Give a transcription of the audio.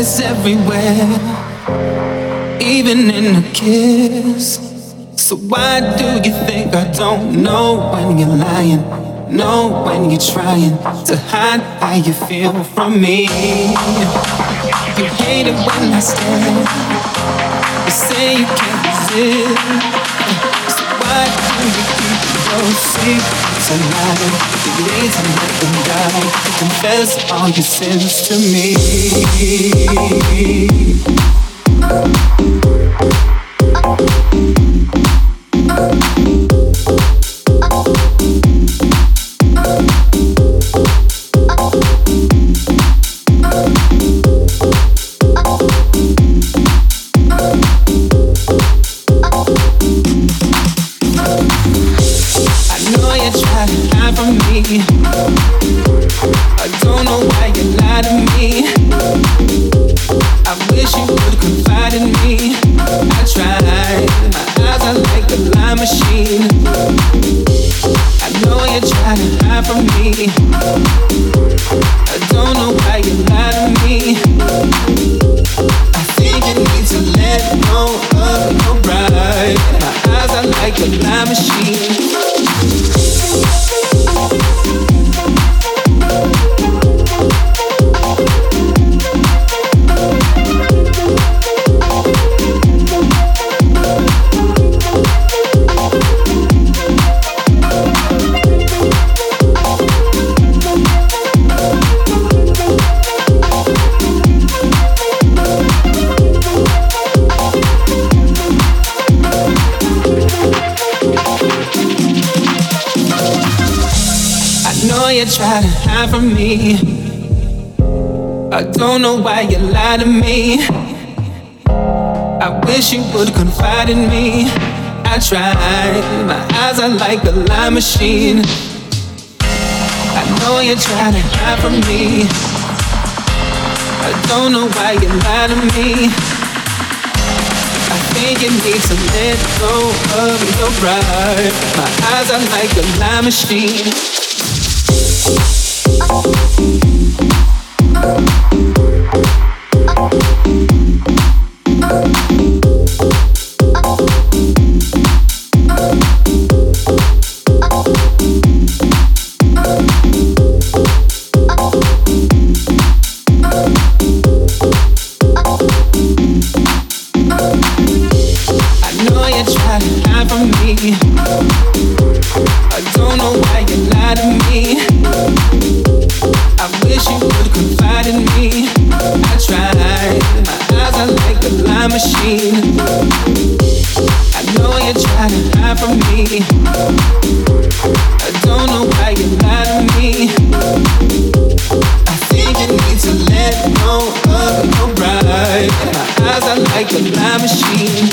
it's everywhere, even in a kiss. So why do you think I don't know when you're lying? Know when you're trying to hide how you feel from me. You hate it when I stare. You say you can't resist. So why do you keep your secrets alive? You need to let them die. Confess all your sins to me. for me. I don't know why you lie to me. I think you need to let go of your pride. My eyes are like a lie machine. Don't know why you lie to me. I wish you would confide in me. I tried, my eyes are like a lie machine. I know you try to hide from me. I don't know why you lie to me. I think you need to let go of your pride. My eyes are like a lie machine. Oh. me. I know you're trying to hide from me. I don't know why you lie to me. I think you need to let go of your pride. My eyes are like a lie machine.